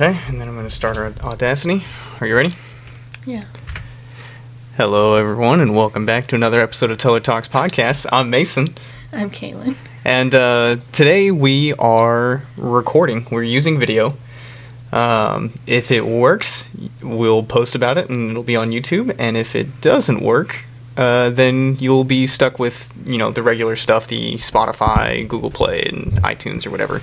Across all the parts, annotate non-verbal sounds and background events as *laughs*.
Okay, and then I'm going to start our Audacity. Are you ready? Yeah. Hello, everyone, and welcome back to another episode of Teller Talks Podcast. I'm Mason, I'm Cailyn. and uh, today we are recording. We're using video. Um, if it works, we'll post about it, and it'll be on YouTube. And if it doesn't work, uh, then you'll be stuck with you know the regular stuff, the Spotify, Google Play, and iTunes or whatever.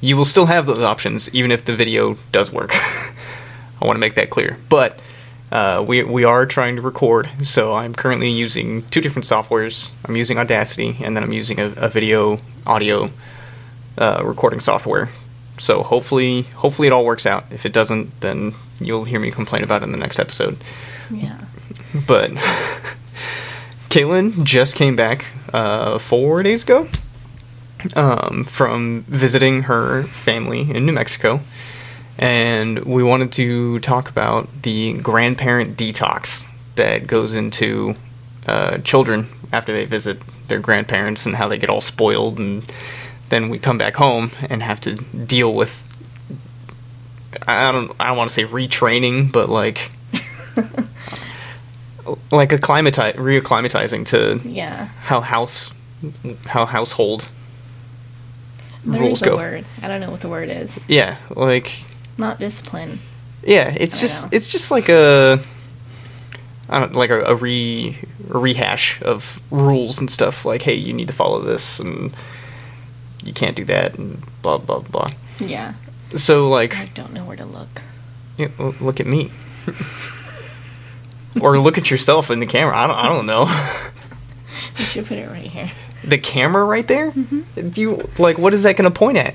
You will still have those options, even if the video does work. *laughs* I want to make that clear. But uh, we we are trying to record, so I'm currently using two different softwares. I'm using Audacity, and then I'm using a, a video audio uh, recording software. So hopefully, hopefully it all works out. If it doesn't, then you'll hear me complain about it in the next episode. Yeah. But *laughs* Cailyn just came back uh, four days ago um, from visiting her family in New Mexico, and we wanted to talk about the grandparent detox that goes into uh, children after they visit their grandparents and how they get all spoiled, and then we come back home and have to deal with. I don't. I don't want to say retraining, but like *laughs* like acclimati- reacclimatizing to Yeah. how house how household There rules is a go. word. I don't know what the word is. Yeah, like Not discipline. yeah, it's just know. it's just like a I don't like a, a re a rehash of rules and stuff. Like, hey, you need to follow this, and you can't do that, and blah blah blah. Yeah. So like, I don't know where to look. yeah, well, look at me, *laughs* or look at yourself in the camera. I don't I don't know. *laughs* You should put it right here. The camera right there. Mhm. Do you like what is that going to point at?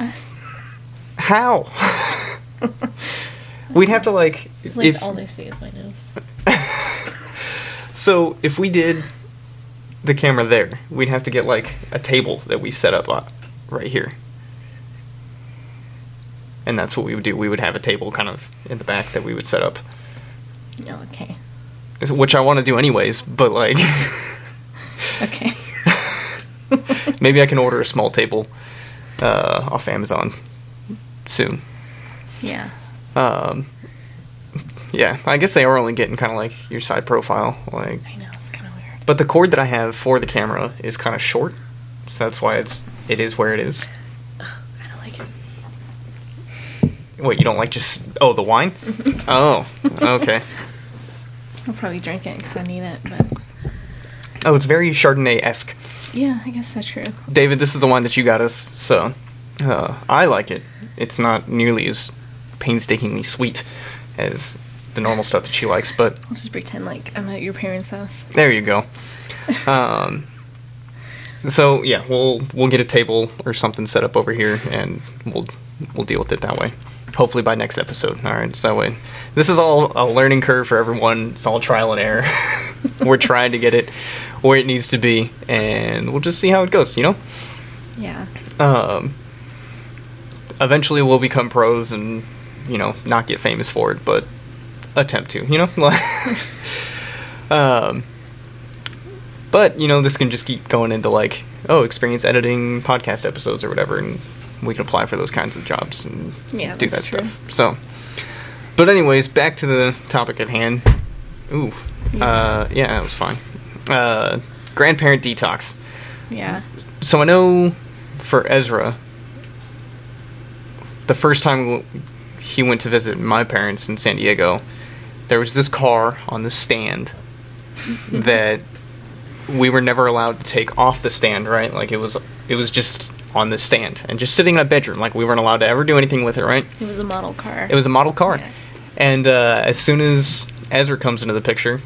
Us. How? *laughs* We'd have to like Like if all they see is my nose. *laughs* so if we did the camera there, we'd have to get like a table that we set up uh, right here. And that's what we would do. We would have a table kind of in the back that we would set up, okay. which I want to do anyways, but like *laughs* Okay. *laughs* maybe I can order a small table uh, off Amazon soon. yeah. Um, yeah, I guess they are only getting kind of like your side profile, like. I know it's kind of weird. But the cord that I have for the camera is kind of short, so that's why it's it is where it is. I don't like it. What you don't like? Just oh the wine? *laughs* oh, okay. *laughs* I'll probably drink it because I need it, but Oh, it's very Chardonnay esque. Yeah, I guess that's true. David, this is the wine that you got us, so uh, I like it. It's not nearly as painstakingly sweet as the normal stuff that she likes, but Let's just pretend like I'm at your parents' house. There you go. *laughs* Um, so yeah, we'll we'll get a table or something set up over here, and we'll we'll deal with it that way. Hopefully by next episode. All right, so that way. This is all a learning curve for everyone. It's all trial and error. *laughs* We're trying to get it where it needs to be, and we'll just see how it goes. You know. Yeah. Um, eventually, we'll become pros, and you know, not get famous for it, but attempt to. You know. *laughs* um, but you know, this can just keep going into like, oh, experience editing podcast episodes or whatever, and we can apply for those kinds of jobs and Yeah, do that true. stuff. So, but anyways, back to the topic at hand. Ooh, Yeah. uh, yeah, that was fine. Uh, grandparent detox. Yeah. So I know for Ezra, the first time he went to visit my parents in San Diego, there was this car on the stand that we were never allowed to take off the stand, right? Like it was it was just on the stand and just sitting in a bedroom. Like we weren't allowed to ever do anything with it, right? It was a model car. It was a model car. Yeah. And uh, as soon as Ezra comes into the picture,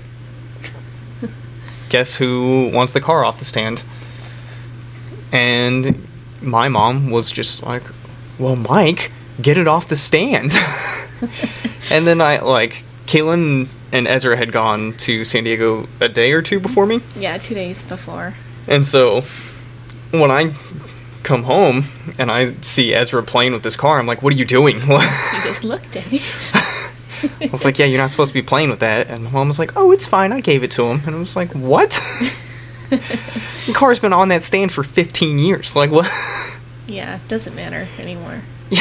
guess who wants the car off the stand? And my mom was just like, "Well, Mike, get it off the stand." *laughs* and then I like Cailyn and Ezra had gone to San Diego a day or two before me, Yeah, two days before. and so when I come home and I see Ezra playing with this car, I'm like, "What are you doing?" *laughs* He just looked at me. *laughs* I was like, yeah, you're not supposed to be playing with that. And mom was like, oh, it's fine. I gave it to him. And I was like, what? *laughs* the car's been on that stand for 15 years. Like, what? yeah, it doesn't matter anymore. *laughs*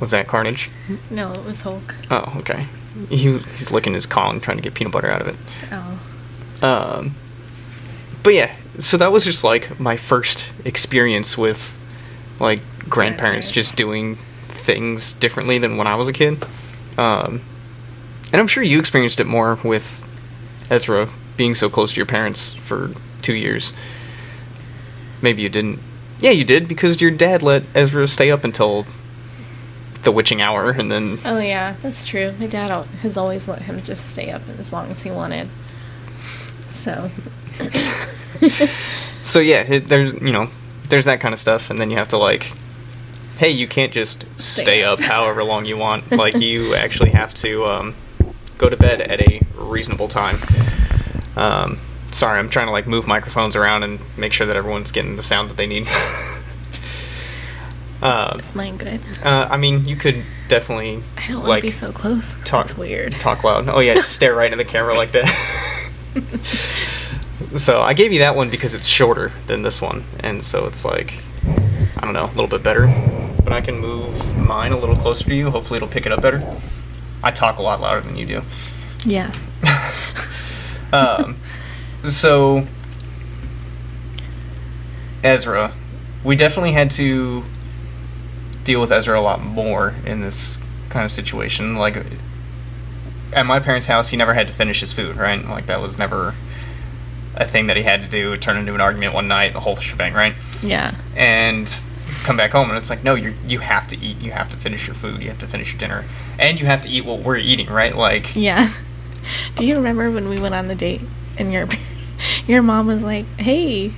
Was that Carnage? No, it was Hulk. Oh, okay. He he's licking his Kong, trying to get peanut butter out of it. Oh. Um, but yeah, so that was just like my first experience with like grandparents Grandparents. just doing things differently than when I was a kid. Um, and I'm sure you experienced it more with Ezra being so close to your parents for two years. Maybe you didn't. Yeah, you did because your dad let Ezra stay up until the witching hour, and then Oh yeah, that's true. My dad has always let him just stay up as long as he wanted. So. *laughs* So yeah, it, there's you know there's that kind of stuff, and then you have to like, hey, you can't just stay, Stay up up. however long you want. *laughs* like you actually have to um, go to bed at a reasonable time. Um, sorry, I'm trying to like move microphones around and make sure that everyone's getting the sound that they need. *laughs* Is mine good? uh, I mean, you could definitely I don't want like to be so close. talk That's weird. talk loud. Oh yeah, just stare right into the camera like that. *laughs* so I gave you that one because it's shorter than this one, and so it's like I don't know, a little bit better. But I can move mine a little closer to you. Hopefully, it'll pick it up better. I talk a lot louder than you do. Yeah. *laughs* Um, so Ezra, we definitely had to deal with Ezra a lot more in this kind of situation. Like at my parents' house, he never had to finish his food, right? Like that was never a thing that he had to do. Turn into an argument one night, the whole shebang, right? Yeah. and come back home and it's like no you you have to eat you have to finish your food you have to finish your dinner and you have to eat what we're eating right like Yeah. *laughs* Do you remember when we went on the date and your *laughs* your mom was like, "Hey,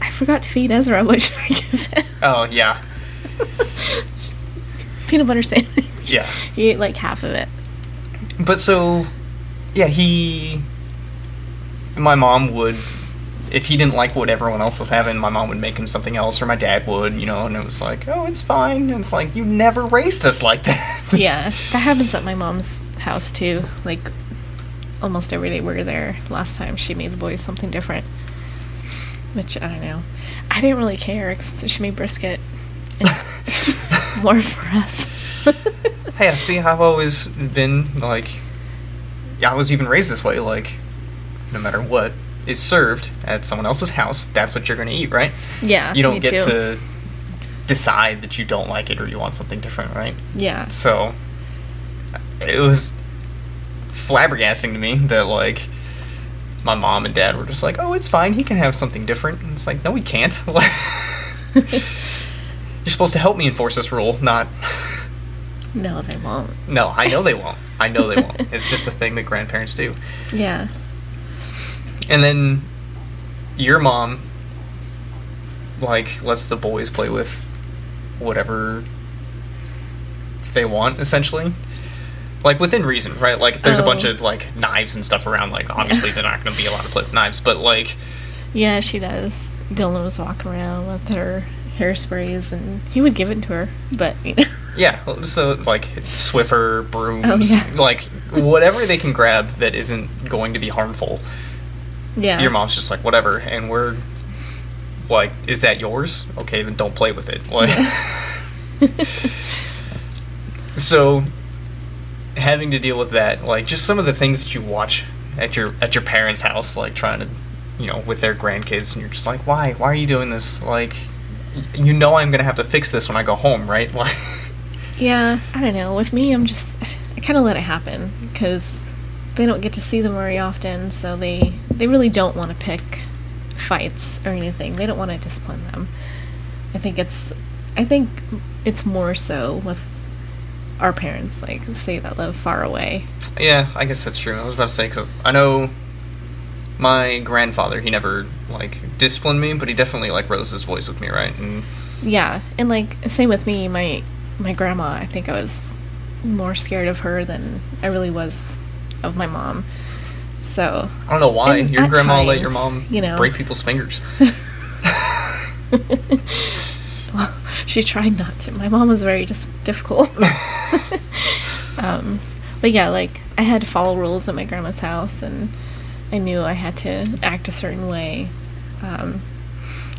I forgot to feed Ezra. *laughs* What should I give him?" oh yeah Peanut butter sandwich. yeah He ate like half of it. but so yeah he my mom would if he didn't like what everyone else was having my mom would make him something else or my dad would you know and it was like oh it's fine and it's like you never raised us like that *laughs* yeah, that happens at my mom's house too. Like almost every day we were there. Last time she made the boys something different, which I don't know. I didn't really care 'cause she made brisket and *laughs* more for us. *laughs* Hey, see, I've always been like, yeah, I was even raised this way. Like, no matter what is served at someone else's house, that's what you're going to eat, right? yeah, You don't get too. to decide that you don't like it or you want something different, right? Yeah, So, it was flabbergasting to me that like my mom and dad were just like, "Oh, it's fine. He can have something different." And it's like, "No, he can't." *laughs* You're supposed to help me enforce this rule, not. no, they won't. No, I know they *laughs* won't. I know they won't. It's just a thing that grandparents do. Yeah, And then your mom like lets the boys play with whatever they want essentially. Like within reason, right? Like if there's a oh. bunch Oh. of like knives and stuff around, like obviously they're not going to be allowed to play with knives, but like yeah, she does. Dylan was walking around with her hairsprays, and he would give it to her, but you know, *laughs* yeah, so like Swiffer, brooms, Oh, yeah. like whatever they can grab that isn't going to be harmful. Yeah, your mom's just like whatever. And we're like is that yours? Okay then don't play with it. *laughs* Like *laughs* so having to deal with that like just some of the things that you watch at your at your parents house like trying to you know with their grandkids and you're just like why? Why are you doing this? Like you know i'm gonna have to fix this when i go home right? *laughs* Like Yeah, I don't know. With me, I'm just I kind of let it happen because they don't get to see them very often, so they they really don't want to pick fights or anything. They don't want to discipline them. I think it's I think it's more so with our parents, like say that live far away. Yeah, I guess that's true. I was about to say because I know my grandfather. He never like disciplined me, but he definitely like rose his voice with me, right? And Yeah, and like same with me, my my grandma. I think I was more scared of her than I really was of my mom. So I don't know why And your grandma let your mom you know. break people's fingers. *laughs* *laughs* well, she tried not to. My mom was very just difficult. *laughs* um, but yeah, like I had to follow rules at my grandma's house, and I knew I had to act a certain way. Um,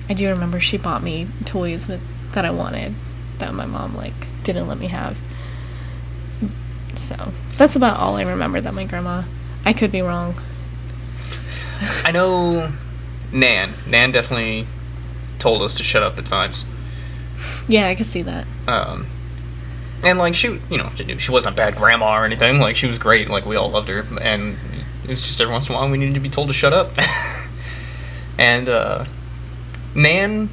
I do remember she bought me toys with that I wanted that my mom like didn't let me have. So that's about all I remember that my grandma. I could be wrong. I know Nan. Nan definitely told us to shut up at times. Yeah, I could see that. Um, and like she, you know, she- wasn't a bad grandma or anything. Like she was great. Like we all loved her, and it was just every once in a while we needed to be told to shut up. *laughs* and uh, Nan,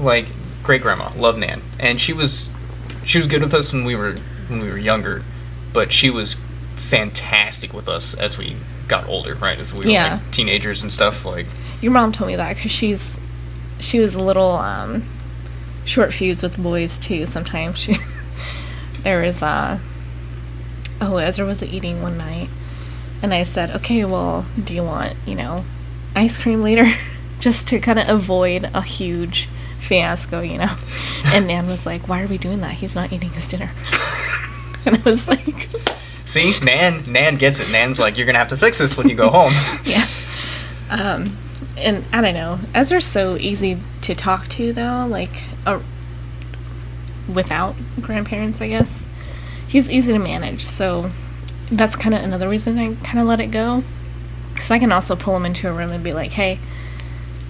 like great grandma, loved Nan, and she was she was good with us when we were when we were younger, but she was fantastic with us as we got older, right? As we were like teenagers and stuff. Like Your mom told me that because she's she was a little um, short fused with the boys too. Sometimes *laughs* she there was uh oh Ezra was eating one night, and I said, okay, well, do you want you know ice cream later, *laughs* just to kind of avoid a huge fiasco, you know? And Nan was like, why are we doing that? He's not eating his dinner. *laughs* and I was like, See, Nan, Nan gets it. Nan's like, you're gonna have to fix this when you go home. *laughs* yeah. Um, and I don't know. Ezra's so easy to talk to, though. Like, uh, without grandparents, I guess he's easy to manage. So that's kind of another reason I kind of let it go. Because I can also pull him into a room and be like, "Hey,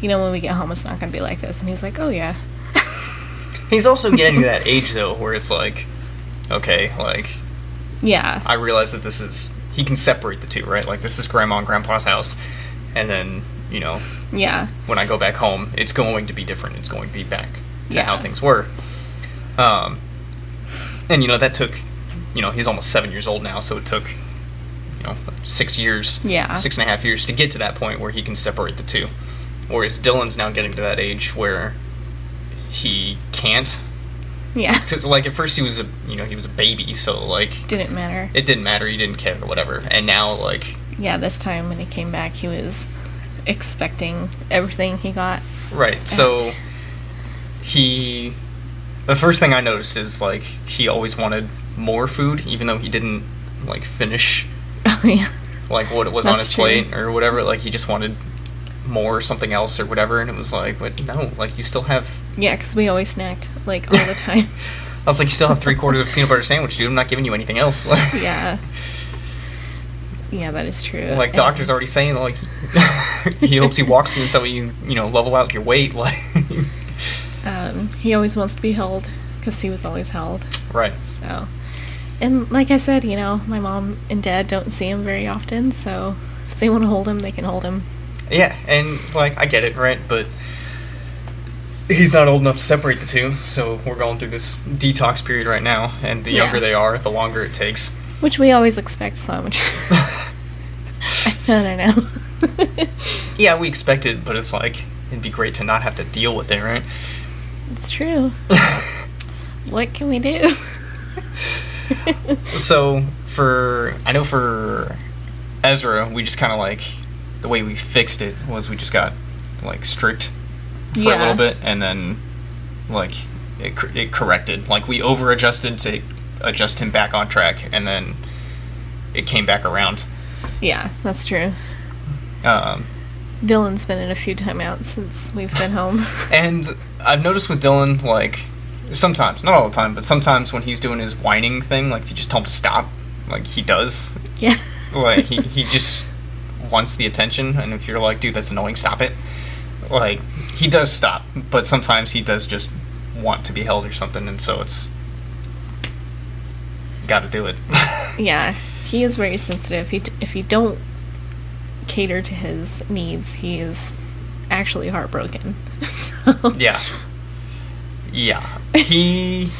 you know, when we get home, it's not gonna be like this." And he's like, "Oh yeah." He's also getting to *laughs* that age though, where it's like, okay, like Yeah. I realize that this is he can separate the two, right? Like this is grandma and grandpa's house, and then you know Yeah. when I go back home, it's going to be different. It's going to be back to Yeah. how things were. Um, and you know that took, you know, he's almost seven years old now, so it took, you know, six years, Yeah. six and a half years to get to that point where he can separate the two. Whereas Dylan's now getting to that age where he can't. Yeah. *laughs* Because like at first he was a, you know, he was a baby, so like Didn't matter. it didn't matter. He didn't care or whatever. And now like yeah. This time when he came back, he was expecting everything he got. Right. So he the first thing I noticed is like he always wanted more food even though he didn't like finish *laughs* Oh yeah. like what was on his true. plate or whatever like he just wanted more something else or whatever and it was like but no like you still have Yeah, because we always snacked like all the *laughs* time. I was like you still have three quarters of peanut butter sandwich dude I'm not giving you anything else like, yeah. *laughs* Yeah, that is true. like And- doctor's already saying like *laughs* he hopes he walks soon so you you know level out your weight like Um, he always wants to be held because he was always held. right So, and like I said, you know, my mom and dad don't see him very often, so if they want to hold him, they can hold him. Yeah, and like I get it, right? But he's not old enough to separate the two, so we're going through this detox period right now, and the Yeah. younger they are, the longer it takes. Which we always expect so much. *laughs* *laughs* I don't know. *laughs* yeah, we expect it, but it's like it'd be great to not have to deal with it, right? it's true. What can we do? so for I know for Ezra, we just kind of like the way we fixed it was we just got like strict for a little bit, and then like it, it corrected. Like we over adjusted to adjust him back on track, and then it came back around. yeah, that's true. Um, Dylan's been in a few timeouts since we've been home. *laughs* and I've noticed with Dylan, like sometimes, not all the time, but sometimes when he's doing his whining thing, like if you just tell him to stop, like he does. yeah. Like he, *laughs* he just wants the attention, and if you're like, dude, that's annoying, stop it. Like he does stop, but sometimes he does just want to be held or something, and so it's got to do it. *laughs* Yeah, he is very sensitive. He, if you don't cater to his needs, he is actually heartbroken. *laughs* so, yeah, yeah. He.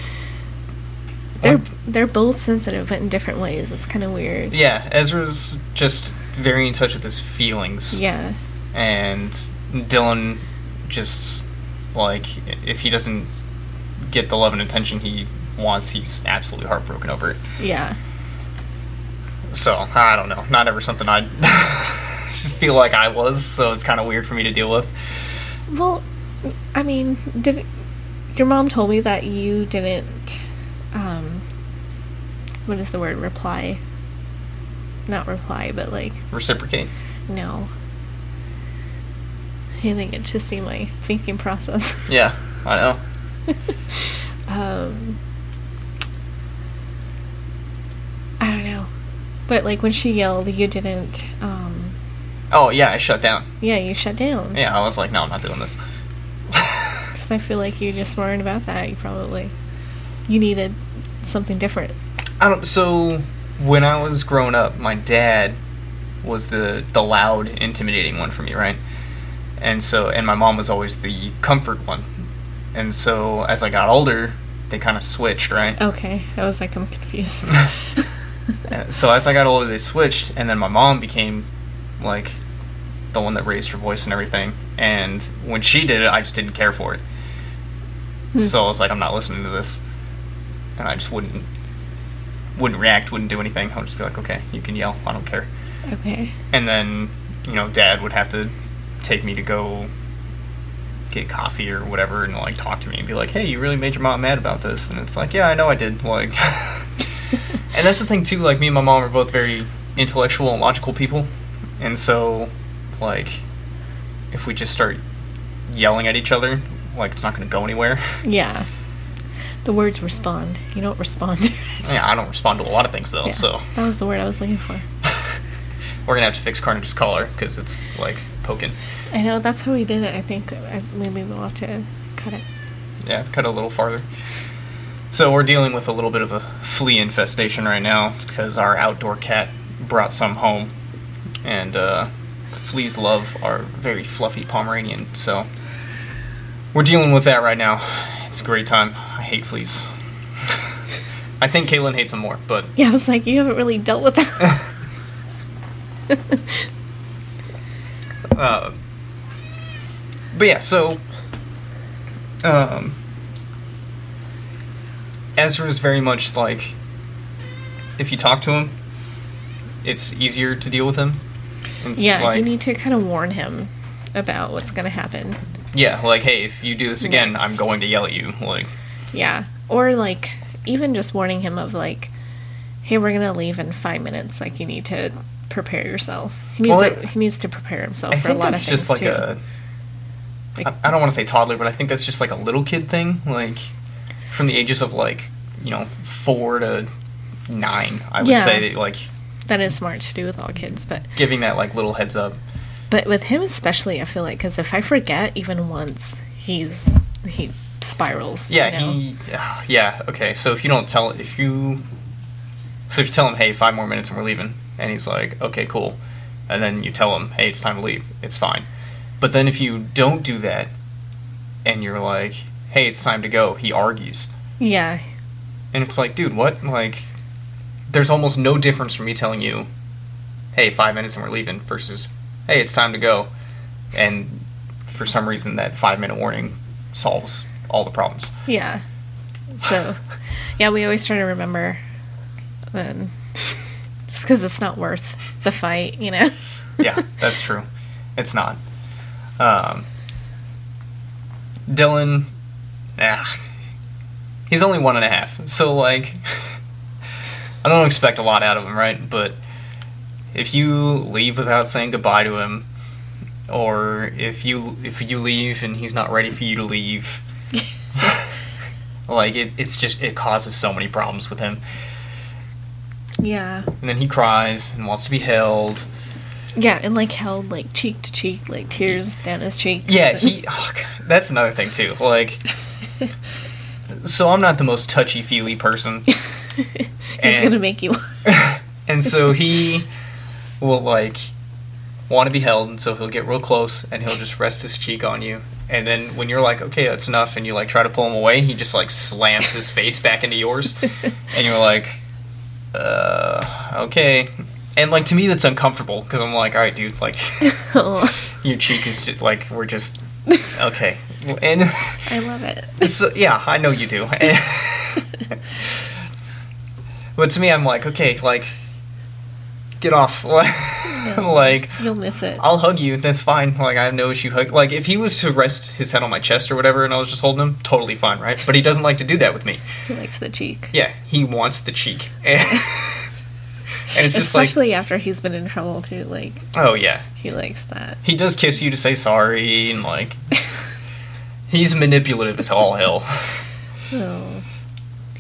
they're they're both sensitive, but in different ways. It's kind of weird. Yeah, Ezra's just very in touch with his feelings. Yeah, and Dylan just like if he doesn't get the love and attention he wants, he's absolutely heartbroken over it. yeah, So I don't know, not ever something I *laughs* feel like I was. So it's kind of weird for me to deal with. Well, I mean, did your mom told me that you didn't? Um, what is the word? Reply. Not reply, but like Reciprocate. no. You didn't get to see my thinking process. *laughs* Yeah, I know. *laughs* um I don't know. But like when she yelled, you didn't um Oh yeah, I shut down. yeah, you shut down. Yeah, I was like, no, I'm not doing this. *laughs* Cuz I feel like you just weren't about that. You probably you needed something different. I don't. So when I was growing up, my dad was the the loud, intimidating one for me, right? And so, and my mom was always the comfort one. And so, as I got older, they kind of switched, right? Okay. I was like I'm confused. *laughs* So as I got older, they switched, and then my mom became like the one that raised her voice and everything. And when she did it, I just didn't care for it. Hmm. So I was like, I'm not listening to this, and I just wouldn't wouldn't react, wouldn't do anything. I would just be like, okay, you can yell, I don't care. okay. And then you know, Dad would have to take me to go get coffee or whatever, and like talk to me and be like, hey, you really made your mom mad about this, and it's like, yeah, I know I did, like. *laughs* And that's the thing too. Like me and my mom are both very intellectual and logical people, and so like if we just start yelling at each other, like it's not going to go anywhere. Yeah. The words respond. You don't respond to it. yeah, I don't respond to a lot of things though, Yeah, so that was the word I was looking for. *laughs* we're gonna have to fix Carnage's collar because it's like poking. I know that's how we did it. I think maybe we'll have to cut it. Yeah, cut it a little farther. So we're dealing with a little bit of a flea infestation right now because our outdoor cat brought some home, and uh, fleas love our very fluffy Pomeranian. So we're dealing with that right now. It's a great time. I hate fleas. I think Cailyn hates them more, but Yeah, I was like, you haven't really dealt with that. *laughs* *laughs* uh, but yeah. So um, Ezra is very much like if you talk to him, it's easier to deal with him. And yeah, like, you need to kind of warn him about what's going to happen. Yeah, like hey, if you do this again, Next. I'm going to yell at you. Like Yeah. Or like even just warning him of like, hey, we're gonna leave in five minutes. Like you need to prepare yourself. He needs Well, to, he needs to prepare himself I for a lot of things just like too. a Like- I, I don't want to say toddler, but I think that's just like a little kid thing, like from the ages of like you know four to nine. I would Yeah. say that like that is smart to do with all kids, but giving that like little heads up. But with him especially, I feel like because if I forget even once, he's he spirals. you Yeah, know? he. *sighs* Yeah, okay. So if you don't tell, if you, so if you tell him, hey, five more minutes and we're leaving, and he's like, okay, cool, and then you tell him, hey, it's time to leave, it's fine. But then if you don't do that, and you're like, hey, it's time to go, he argues, Yeah, and it's like, dude, what? Like, there's almost no difference from me telling you, hey, five minutes and we're leaving, versus, hey, it's time to go, and for some reason that five minute warning solves all the problems. yeah. So, yeah, we always try to remember. Then, just because it's not worth the fight, you know. *laughs* yeah, that's true. It's not. Um, Dylan, ah, he's only one and a half, so like, *laughs* I don't expect a lot out of him, right? But if you leave without saying goodbye to him, or if you if you leave and he's not ready for you to leave, *laughs* like it, it's just it causes so many problems with him. yeah. And then he cries and wants to be held. Yeah, and like held like cheek to cheek, like tears down his cheek. Yeah, *laughs* he. Oh, God, that's another thing too. Like, so I'm not the most touchy feely person, *laughs* He's and- gonna make you. and so he will like want to be held, and so he'll get real close, and he'll just rest his cheek on you. And then when you're like, okay, that's enough, and you like try to pull him away, he just like slams his face back into yours, *laughs* and you're like, uh, okay. And like to me, that's uncomfortable because I'm like, all right, dude, like *laughs* your cheek is just like we're just *laughs* okay. And I love it. It's, uh, yeah, I know you do. but to me, I'm like, okay, like, get off. *laughs* like, You'll miss it. I'll hug you. That's fine. Like, I have no issue hug. Like, if he was to rest his head on my chest or whatever, and I was just holding him, totally fine, right? But he doesn't like to do that with me. He likes the cheek. Yeah, he wants the cheek. *laughs* And, it's just like, Especially after he's been in trouble too. Like oh yeah, he likes that. he does kiss you to say sorry, and like, *laughs* he's manipulative as all hell. Oh,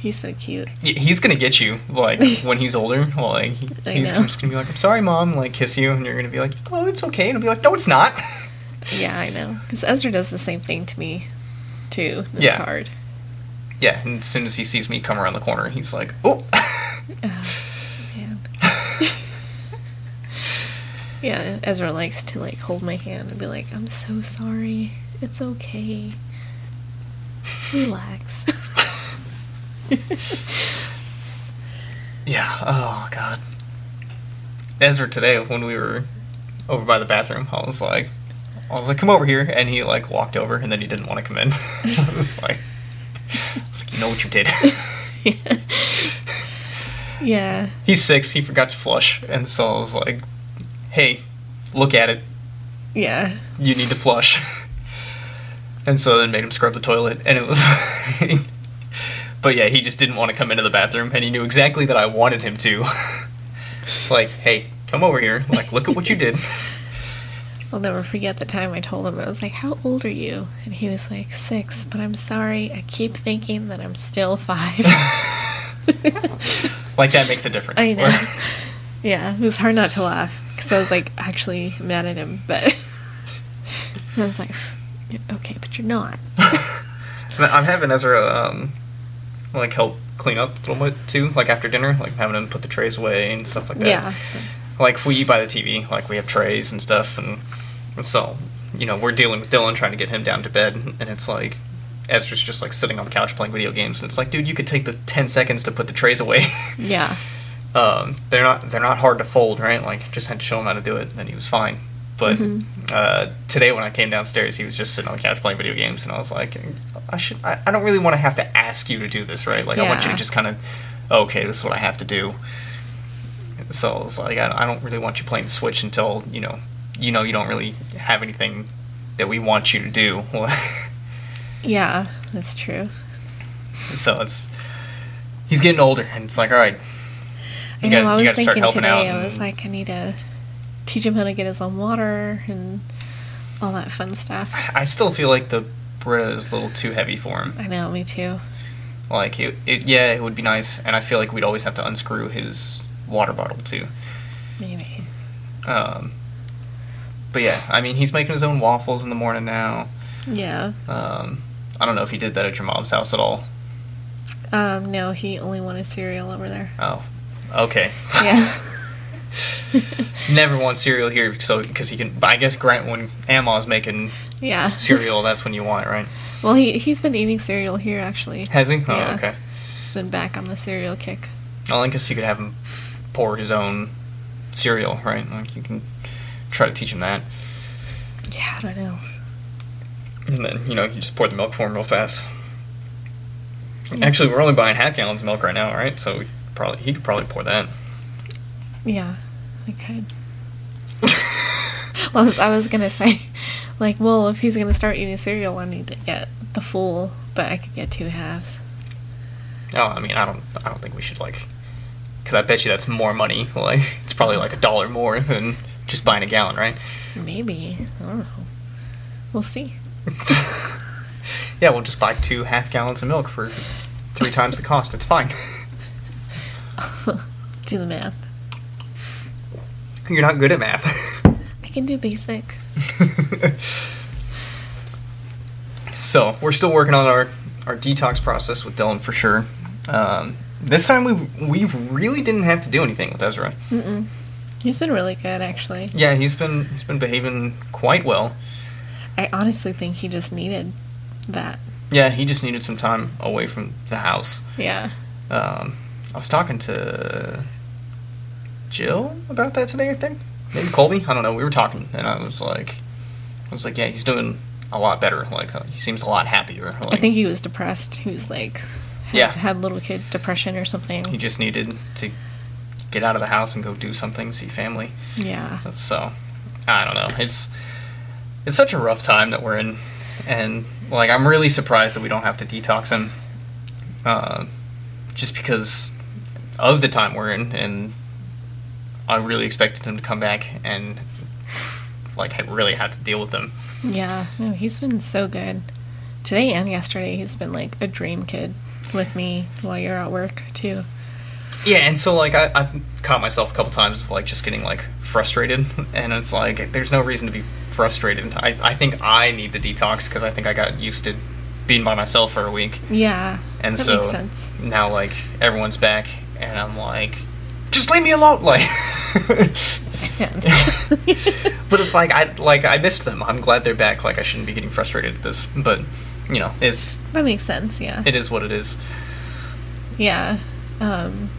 he's so cute. He's gonna get you like *laughs* when he's older. Like he- he's know. just gonna be like, "I'm sorry, mom," like kiss you, and you're gonna be like, "Oh, it's okay," and I'll be like, "No, it's not." *laughs* Yeah, I know. Because Ezra does the same thing to me, too. It's Yeah. hard. yeah, and as soon as he sees me come around the corner, he's like, "Oh." *laughs* Oh, man. yeah, Ezra likes to like hold my hand and be like, "I'm so sorry. It's okay. Relax." *laughs* Yeah. Oh God. Ezra today when we were over by the bathroom, I was like, I was like, come over here, and he like walked over, and then he didn't want to come in. *laughs* I was like, I was like, you know what you did. *laughs* yeah. He's six. He forgot to flush, and so I was like, hey, look at it. Yeah. You need to flush. And so then made him scrub the toilet, and it was. But yeah, he just didn't want to come into the bathroom, and he knew exactly that I wanted him to. *laughs* like, hey, come over here. Like, look at what you did. *laughs* I'll never forget the time I told him I was like, "How old are you?" And he was like, six, but I'm sorry. I keep thinking that I'm still five. *laughs* Like that makes a difference. I know. yeah, it was hard not to laugh because I was like actually mad at him, but I was like, "Okay, but you're not." I'm having Ezra um, like help clean up a little bit too, like after dinner, like having him put the trays away and stuff like that. Yeah. Like if we eat by the TV, like we have trays and stuff, and so you know we're dealing with Dylan trying to get him down to bed, and it's like Ezra's just like sitting on the couch playing video games, and it's like, dude, you could take the ten seconds to put the trays away. *laughs* *laughs* Yeah. um, they're not they're not hard to fold, right? Like just had to show him how to do it, and then he was fine. But Mhm. uh, today when I came downstairs, he was just sitting on the couch playing video games, and I was like, I should I, I don't really want to have to ask you to do this, right? Like I want you to just kind of, okay, this is what I have to do. So I was like, I, I don't really want you playing the Switch until you know you know you don't really have anything that we want you to do. *laughs* Yeah, that's true. so it's he's getting older, and it's like, all right, I You know. gotta- I was start thinking helping today. I was like, I need to teach him how to get his own water and all that fun stuff. I still feel like the Brita is a little too heavy for him. I know. Me too. Like it, it, yeah, it would be nice, and I feel like we'd always have to unscrew his water bottle too. Maybe. Um, but yeah, I mean, he's making his own waffles in the morning now. Yeah. Um, I don't know if he did that at your mom's house at all. Um. No, he only wanted cereal over there. Oh, okay. Yeah. *laughs* Never want cereal here, so because he can. I guess Grant when Ama's making yeah. cereal, that's when you want it, right? Well, he he's been eating cereal here actually. Has he? Oh, Yeah. okay. He's been back on the cereal kick. Well, I guess you could have him pour his own cereal, right? Like you can try to teach him that. Yeah, I don't know. And then, you know, you just pour the milk for him real fast. Actually, we're only buying half gallons of milk right now, right? So we probably he could probably pour that. Yeah, I could. *laughs* Well, I was, gonna say, like, well, if he's gonna start eating cereal, I need to get the full, but I could get two halves. oh, I mean, I don't, I don't think we should like, because I bet you that's more money. *laughs* Like, it's probably like a dollar more *laughs* than just buying a gallon, right? Maybe I don't know. We'll see. yeah, we'll just buy two half gallons of milk for three times the cost. It's fine. do the math. You're not good at math. I can do basic. *laughs* So we're still working on our our detox process with Dylan for sure. Um, this time we we really didn't have to do anything with Ezra. Mm-mm. He's been really good, actually. Yeah, he's been he's been behaving quite well. I honestly think he just needed that. Yeah, he just needed some time away from the house. Yeah. Um, I was talking to Jill about that today. I think maybe Colby. I don't know. We were talking, and I was like, I was like, yeah, he's doing a lot better. Like uh, he seems a lot happier. Like, I think he was depressed. He was like, had, Yeah. had little kid depression or something. he just needed to get out of the house and go do something, see family. yeah. So I don't know. It's it's such a rough time that we're in, and like I'm really surprised that we don't have to detox him, uh, just because of the time we're in, and I really expected him to come back and like I really had to deal with him. Yeah. No, he's been so good. today and yesterday he's been like a dream kid with me while you're at work too. Yeah, and so like I, I've caught myself a couple times of like just getting like frustrated, *laughs* and it's like there's no reason to be frustrated. I, I think I need the detox because I think I got used to being by myself for a week, Yeah. and that so makes sense. now like everyone's back, and I'm like, just leave me alone, *laughs* like. *laughs* but it's like I like I missed them. I'm glad they're back. Like I shouldn't be getting frustrated at this, but you know, it's that makes sense, yeah. it is what it is. Yeah. Um,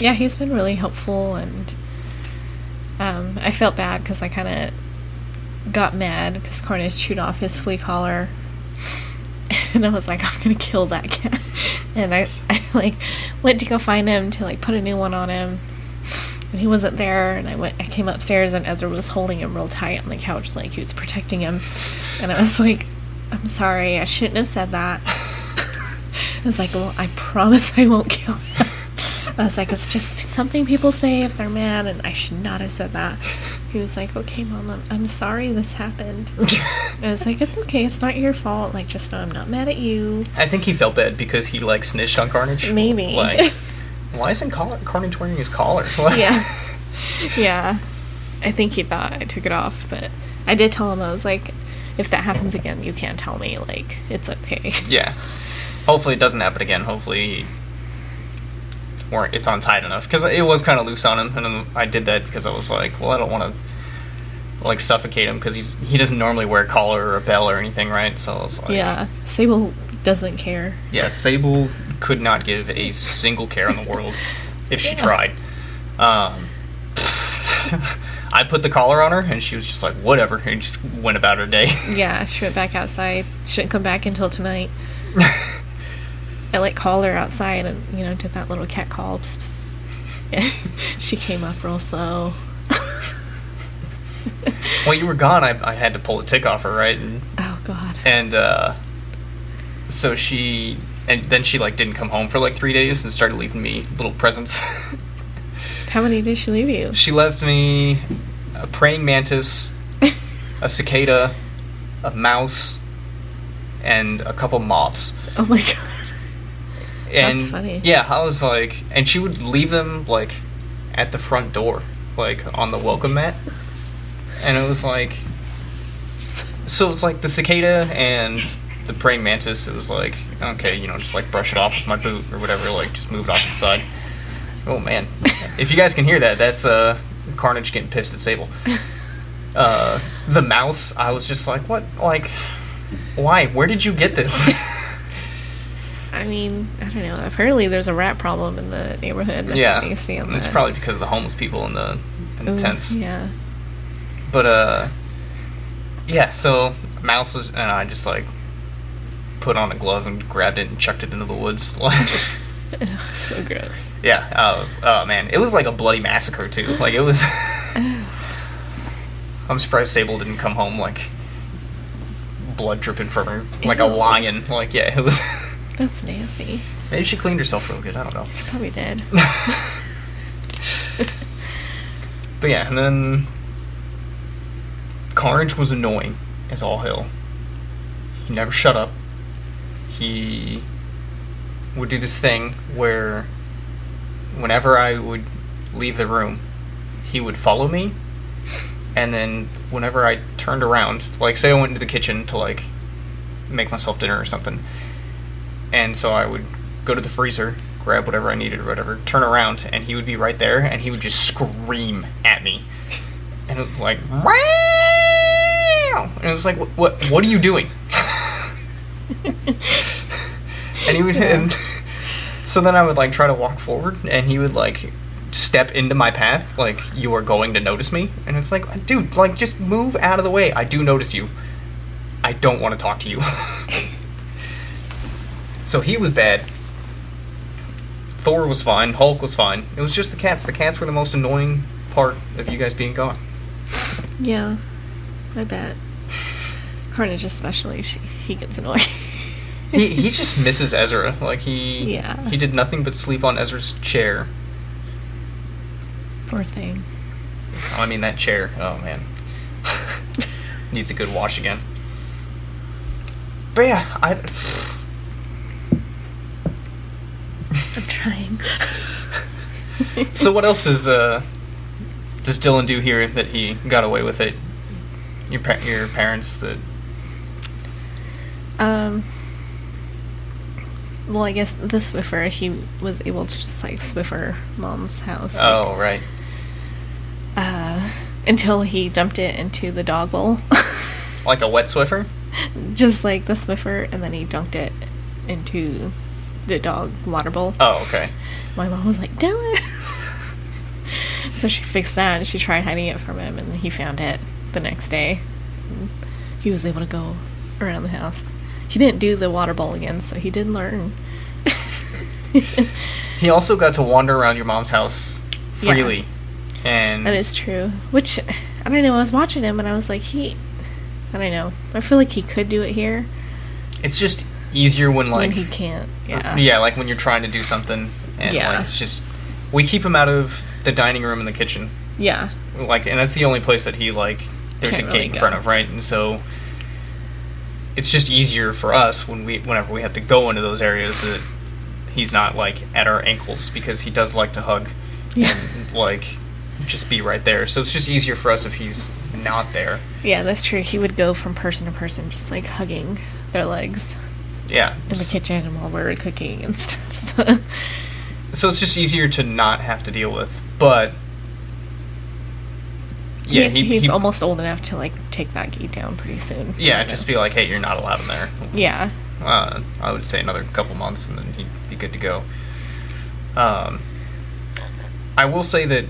yeah, he's been really helpful, and um, I felt bad because I kind of got mad because Carnage chewed off his flea collar, *laughs* and I was like, I'm gonna kill that cat, *laughs* and I, I like went to go find him to like put a new one on him. And he wasn't there, and I went. I came upstairs, and Ezra was holding him real tight on the couch, like he was protecting him. And I was like, "I'm sorry, I shouldn't have said that." *laughs* I was like, well, I promise I won't kill him. *laughs* I was like, it's just something people say if they're mad, and I should not have said that. He was like, okay, mom, I'm, I'm sorry this happened. *laughs* I was like, it's okay, it's not your fault. Like, just know I'm not mad at you. I think he felt bad because he like snitched on Carnage. Maybe. Like, why isn't collar- *laughs* Carnage wearing his collar? Yeah. Yeah. I think he thought I took it off, but I did tell him, I was like, if that happens again, you can't tell me. Like, it's okay. *laughs* Yeah. Hopefully it doesn't happen again. Hopefully, it's on tight enough because it was kind of loose on him, and I did that because I was like, well, I don't want to like suffocate him because he's he doesn't normally wear a collar or a bell or anything, right? So I was like, Yeah. Sable doesn't care. yeah. Sable could not give a single care in the world if she Yeah. tried. Um, *laughs* I put the collar on her, and she was just like, whatever, and just went about her day. *laughs* Yeah, she went back outside. Shouldn't come back until tonight. I like called her outside and you know did that little cat call. Psst, psst. Yeah. she came up real slow. *laughs* While you were gone, I, I had to pull a tick off her, right? And Oh God. and uh, so she and then she like didn't come home for like three days and started leaving me little presents. *laughs* How many did she leave you? she left me a praying mantis, *laughs* a cicada, a mouse, and a couple moths. Oh my God. And funny. yeah, I was like, and she would leave them like at the front door, like on the welcome mat, and it was like, so it's like the cicada and the praying mantis. It was like, okay, you know, just like brush it off with my boot or whatever, like just move it off to the side. Oh man, *laughs* if you guys can hear that, that's uh, Carnage getting pissed at Sable. Uh, the mouse, I was just like, what, like, why? Where did you get this? *laughs* *laughs* I mean, I don't know. Apparently, there's a rat problem in the neighborhood. That's yeah, what you see on it's the- probably because of the homeless people in the in the Ooh, tents. Yeah. But uh, yeah. So mouse was, and I just like put on a glove and grabbed it and chucked it into the woods. *laughs* *laughs* So gross. yeah, I was. Oh man, it was like a bloody massacre too. Like it was. *laughs* I'm surprised Sable didn't come home like blood dripping from her, like a lion. Like yeah, it was. That's nasty. Maybe she cleaned herself real good. I don't know. She probably did. But yeah, and then Carnage was annoying as all hell. He never shut up. He would do this thing where whenever I would leave the room, he would follow me. And then whenever I turned around, like say I went into the kitchen to like make myself dinner or something. And so I would go to the freezer, grab whatever I needed or whatever, turn around, and he would be right there, and he would just scream at me, and it was like, and it was like, "What? What, what are you doing?" *laughs* and he would, and so then I would like try to walk forward, and he would like step into my path, like you are going to notice me, and it's like, dude, like just move out of the way. I do notice you. I don't want to talk to you. *laughs* so he was bad. Thor was fine. Hulk was fine. It was just the cats. The cats were the most annoying part of you guys being gone. Yeah, I bet. Carnage, especially, she, he gets annoyed. *laughs* He he just misses Ezra. Like he Yeah. he did nothing but sleep on Ezra's chair. Poor thing. I mean that chair. Oh man, *laughs* needs a good wash again. But yeah, I. I'm trying. *laughs* so what else does uh does Dylan do here that he got away with it? Your pa- your parents that Um. Well, I guess the Swiffer, he was able to just like Swiffer mom's house. like, oh right Uh, until he dumped it into the dog bowl. *laughs* like a wet Swiffer. just like the Swiffer, and then he dunked it into the dog water bowl. Oh okay. My mom was like, Dylan! *laughs* so she fixed that and she tried hiding it from him, and he found it the next day. He was able to go around the house. He didn't do the water bowl again, so he did learn. He also got to wander around your mom's house Yeah. freely, and That is true. Which, I don't know, I was watching him and I was like, he. I don't know. I feel like he could do it here it's just easier when like when he can't. Yeah. Uh, yeah, like when you're trying to do something, and Yeah. like it's just we keep him out of the dining room and the kitchen, Yeah. like, and that's the only place that he like. There's Can't a really gate in go. front of, right? And so it's just easier for us when we, whenever we have to go into those areas that he's not like at our ankles because he does like to hug Yeah. and like just be right there. So it's just easier for us if he's not there. Yeah, that's true. He would go from person to person, just like hugging their legs Yeah. in the kitchen and while we were cooking and *laughs* stuff. So, So it's just easier to not have to deal with, but. Yeah, he's, he, he's he- almost old enough to like take that gate down pretty soon. Yeah, know? just be like, hey, you're not allowed in there. Yeah. Uh, I would say another couple months, and then he'd be good to go. Um, I will say that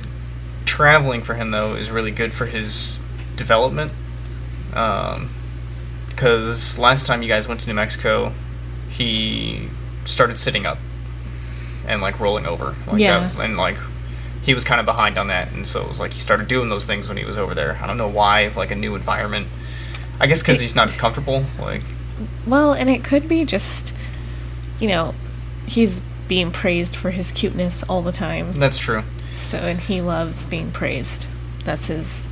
traveling for him though is really good for his development. Um, because last time you guys went to New Mexico, he started sitting up and like rolling over. Like Yeah. that, and like he was kind of behind on that, and so it was like he started doing those things when he was over there. I don't know why, like a new environment. I guess because he's not as comfortable. Like Well, and it could be just, you know, he's being praised for his cuteness all the time. that's true. So, and he loves being praised. That's his.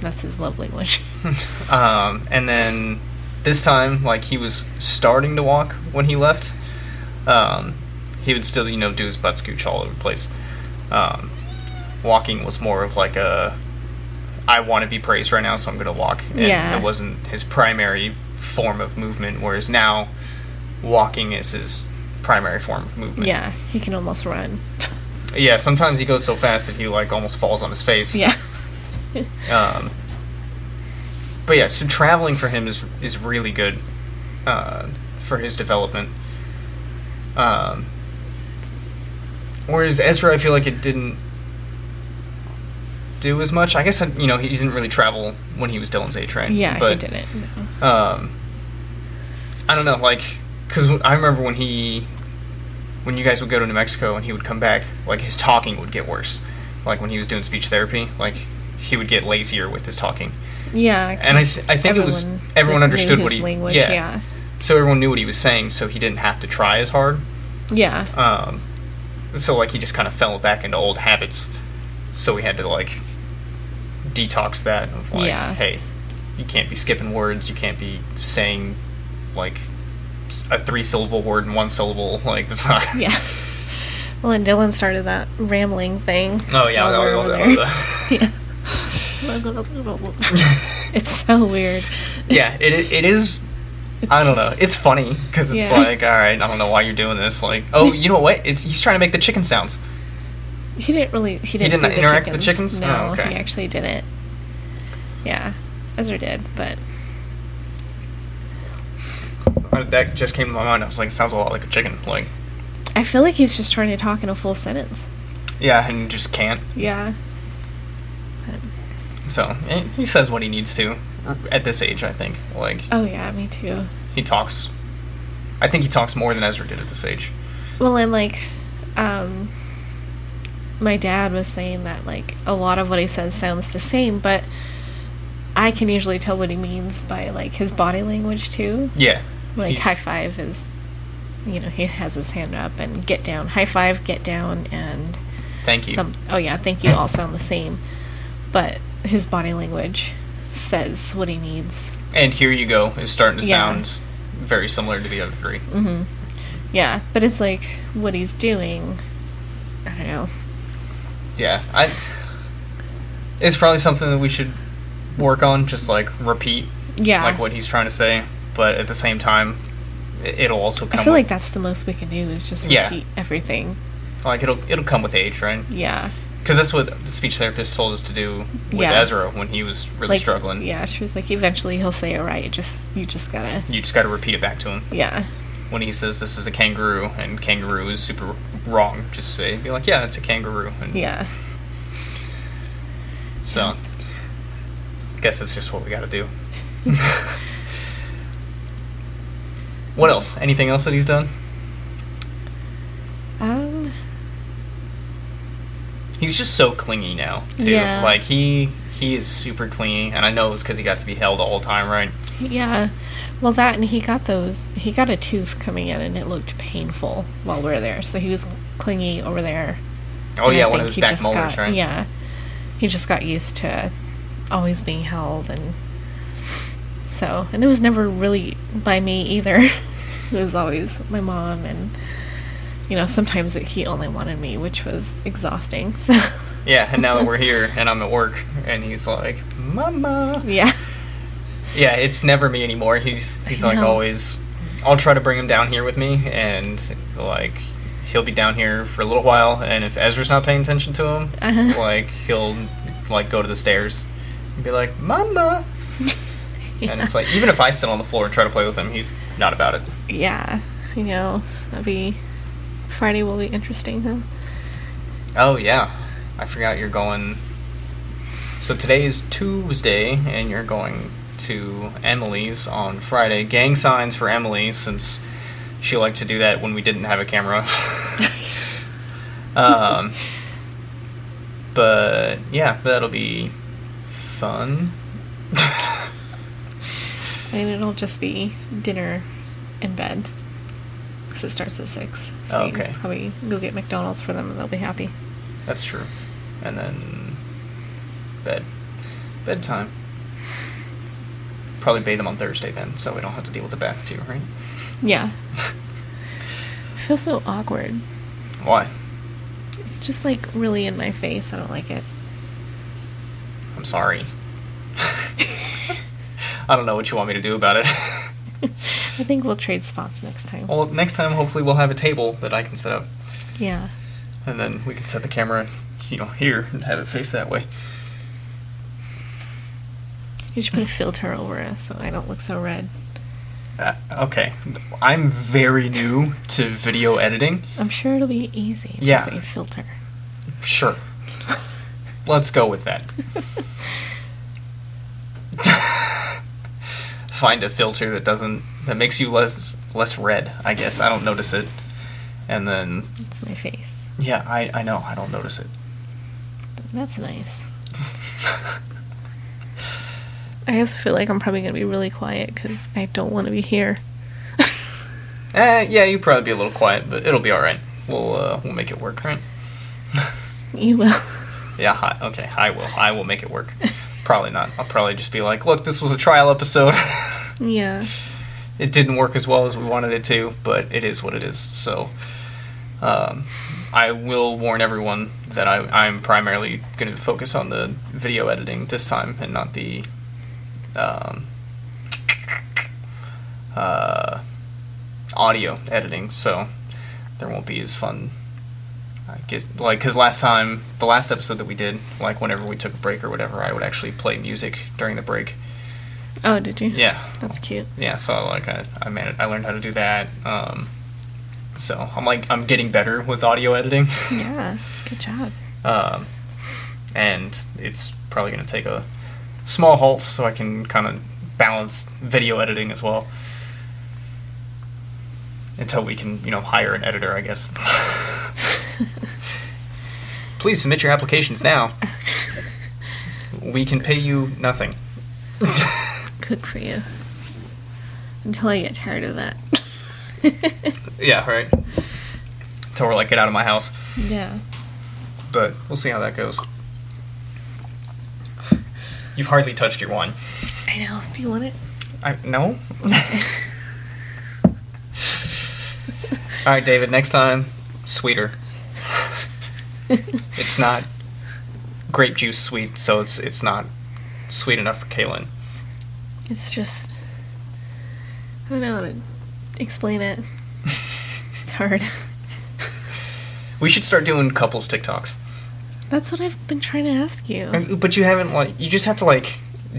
That's his love language. *laughs* *laughs* um, and then this time, like he was starting to walk when he left. Um, he would still, you know, do his butt scooch all over the place. Um, walking was more of like a, I want to be praised right now, so I'm going to walk. And Yeah. It wasn't his primary form of movement, whereas now, walking is his primary form of movement. yeah, he can almost run. Yeah. Sometimes he goes so fast that he like almost falls on his face. Yeah. *laughs* Um, but yeah, so traveling for him is is really good uh, for his development. Um, whereas Ezra, I feel like it didn't do as much. I guess you know he didn't really travel when he was Dylan's age, right? yeah, but, he didn't. No. Um, I don't know, like, because I remember when he, when you guys would go to New Mexico and he would come back, like his talking would get worse. Like when he was doing speech therapy, like he would get lazier with his talking. Yeah, And I th- I think it was- everyone everyone understood what he- language. yeah. Yeah, So everyone knew what he was saying, so he didn't have to try as hard. yeah, Um, so like he just kind of fell back into old habits. So we had to like detox that of like, Yeah. hey, you can't be skipping words. You can't be saying like a three syllable word in one syllable. *laughs* Like that's not. yeah. *laughs* Well, and Dylan started that rambling thing. Oh yeah, that was- that was, yeah. *laughs* it's so weird. yeah, it it is. I don't know. It's funny because it's Yeah. like, all right, I don't know why you're doing this. Like, oh, you know what? It's he's trying to make the chicken sounds. He didn't really. He didn't, didn't see interact the with the chickens? No, Oh, okay. he actually didn't. Yeah, Ezra did, but That just came to my mind. I was like, sounds a lot like a chicken. Like, I feel like he's just trying to talk in a full sentence. yeah, and just can't. Yeah. So eh, he says what he needs to at this age. I think. Like Oh yeah, me too. he talks. I think he talks more than Ezra did at this age. Well, and like, um, my dad was saying that like a lot of what he says sounds the same, but I can usually tell what he means by like his body language too. Yeah. Like high five is, you know, he has his hand up, and get down, high five, get down, and Thank you. some. Oh yeah, thank you. All sound the same, but his body language says what he needs. and here you go is starting to Yeah. sound very similar to the other three. hmm Yeah, but it's like what he's doing. I don't know. Yeah, I. It's probably something that we should work on, just like repeat, Yeah. like what he's trying to say, but at the same time, it'll also come. I feel with, like that's the most we can do is just Yeah. repeat everything. like it'll it'll come with age, right? Yeah. Because that's what the speech therapist told us to do with Yeah. Ezra when he was really like, struggling. Yeah, she was like, eventually he'll say it right. Just you just gotta. You just got to repeat it back to him Yeah. when he says this is a kangaroo and kangaroo is super wrong. Just say, be like, yeah, it's a kangaroo. And Yeah. So, I guess that's just what we got to do. *laughs* what else? Anything else that he's done? Um. He's just so clingy now, too. Yeah. Like he he is super clingy, and I know it's because he got to be held all the time, right? Yeah. Well, that and he got those. He got a tooth coming in, and it looked painful while we were there. So he was clingy over there. Oh And yeah, one of his he back just molars, got- right? Yeah. He just got used to always being held, and so and it was never really by me either. *laughs* it was always my mom, and you know sometimes it, he only wanted me, which was exhausting. *laughs* So Yeah, and now that we're *laughs* here and I'm at work, and he's like, "Mama." yeah, Yeah, it's never me anymore. He's he's like know. always. I'll try to bring him down here with me, and like he'll be down here for a little while. And if Ezra's not paying attention to him, Uh-huh. like he'll like go to the stairs and be like, "Mama," *laughs* and it's like even if I sit on the floor and try to play with him, he's not about it. yeah, you know that'd be Friday will be interesting, huh? Oh yeah, I forgot you're going. So today is Tuesday, and you're going to Emily's on Friday. Gang signs for Emily, since she liked to do that when we didn't have a camera. *laughs* um, but yeah, that'll be fun. *laughs* And it'll just be dinner in bed. Because it starts at 6. So Oh, okay. Probably go get McDonald's for them and they'll be happy. That's true. And then bed, bedtime. Probably bathe them on Thursday then, so we don't have to deal with the bath too, right? Yeah. *laughs* It feels so awkward. Why? It's just like really in my face. I don't like it. I'm sorry. *laughs* I don't know what you want me to do about it. *laughs* I think we'll trade spots next time. well, next time hopefully we'll have a table that I can set up, Yeah. and then we can set the camera, you know, here and have it face that way. You should put a filter over it so I don't look so red. Uh, okay, I'm very new to video editing. I'm sure it'll be easy Yeah. say filter. Sure. Let's go with that. *laughs* Find a filter that doesn't that makes you less less red, I guess. I don't notice it. And then It's my face. yeah, I I know, I don't notice it. That's nice. *laughs* I also feel like I'm probably going to be really quiet because I don't want to be here. *laughs* Eh, yeah, you probably be a little quiet, but it'll be all right. We'll uh, we'll make it work, right? *laughs* You will. Yeah, hi, okay, I will. I will make it work. Probably not. I'll probably just be like, look, this was a trial episode. *laughs* yeah. it didn't work as well as we wanted it to, but it is what it is. So, um, I will warn everyone that I, I'm primarily going to focus on the video editing this time and not the um, uh, audio editing. So, there won't be as fun. I guess, like, because last time, the last episode that we did, like, whenever we took a break or whatever, I would actually play music during the break. Oh, did you? Yeah, That's cute. yeah so like i i managed, i learned how to do that um so i'm like i'm getting better with audio editing Yeah. Good job. *laughs* um and it's probably going to take a small halt so i can kind of balance video editing as well until we can you know hire an editor i guess *laughs* please submit your applications now *laughs* we can pay you nothing *laughs* Cook for you. Until I get tired of that. yeah right until we're like get out of my house yeah. but we'll see how that goes. You've hardly touched your wine. I know. Do you want it? I no. *laughs* All right, David. Next time, sweeter. *laughs* it's not grape juice sweet, so it's it's not sweet enough for Cailyn. It's just I don't know how to explain it. *laughs* It's hard. We should start doing couples TikToks. That's what I've been trying to ask you. And- But you haven't like you just have to like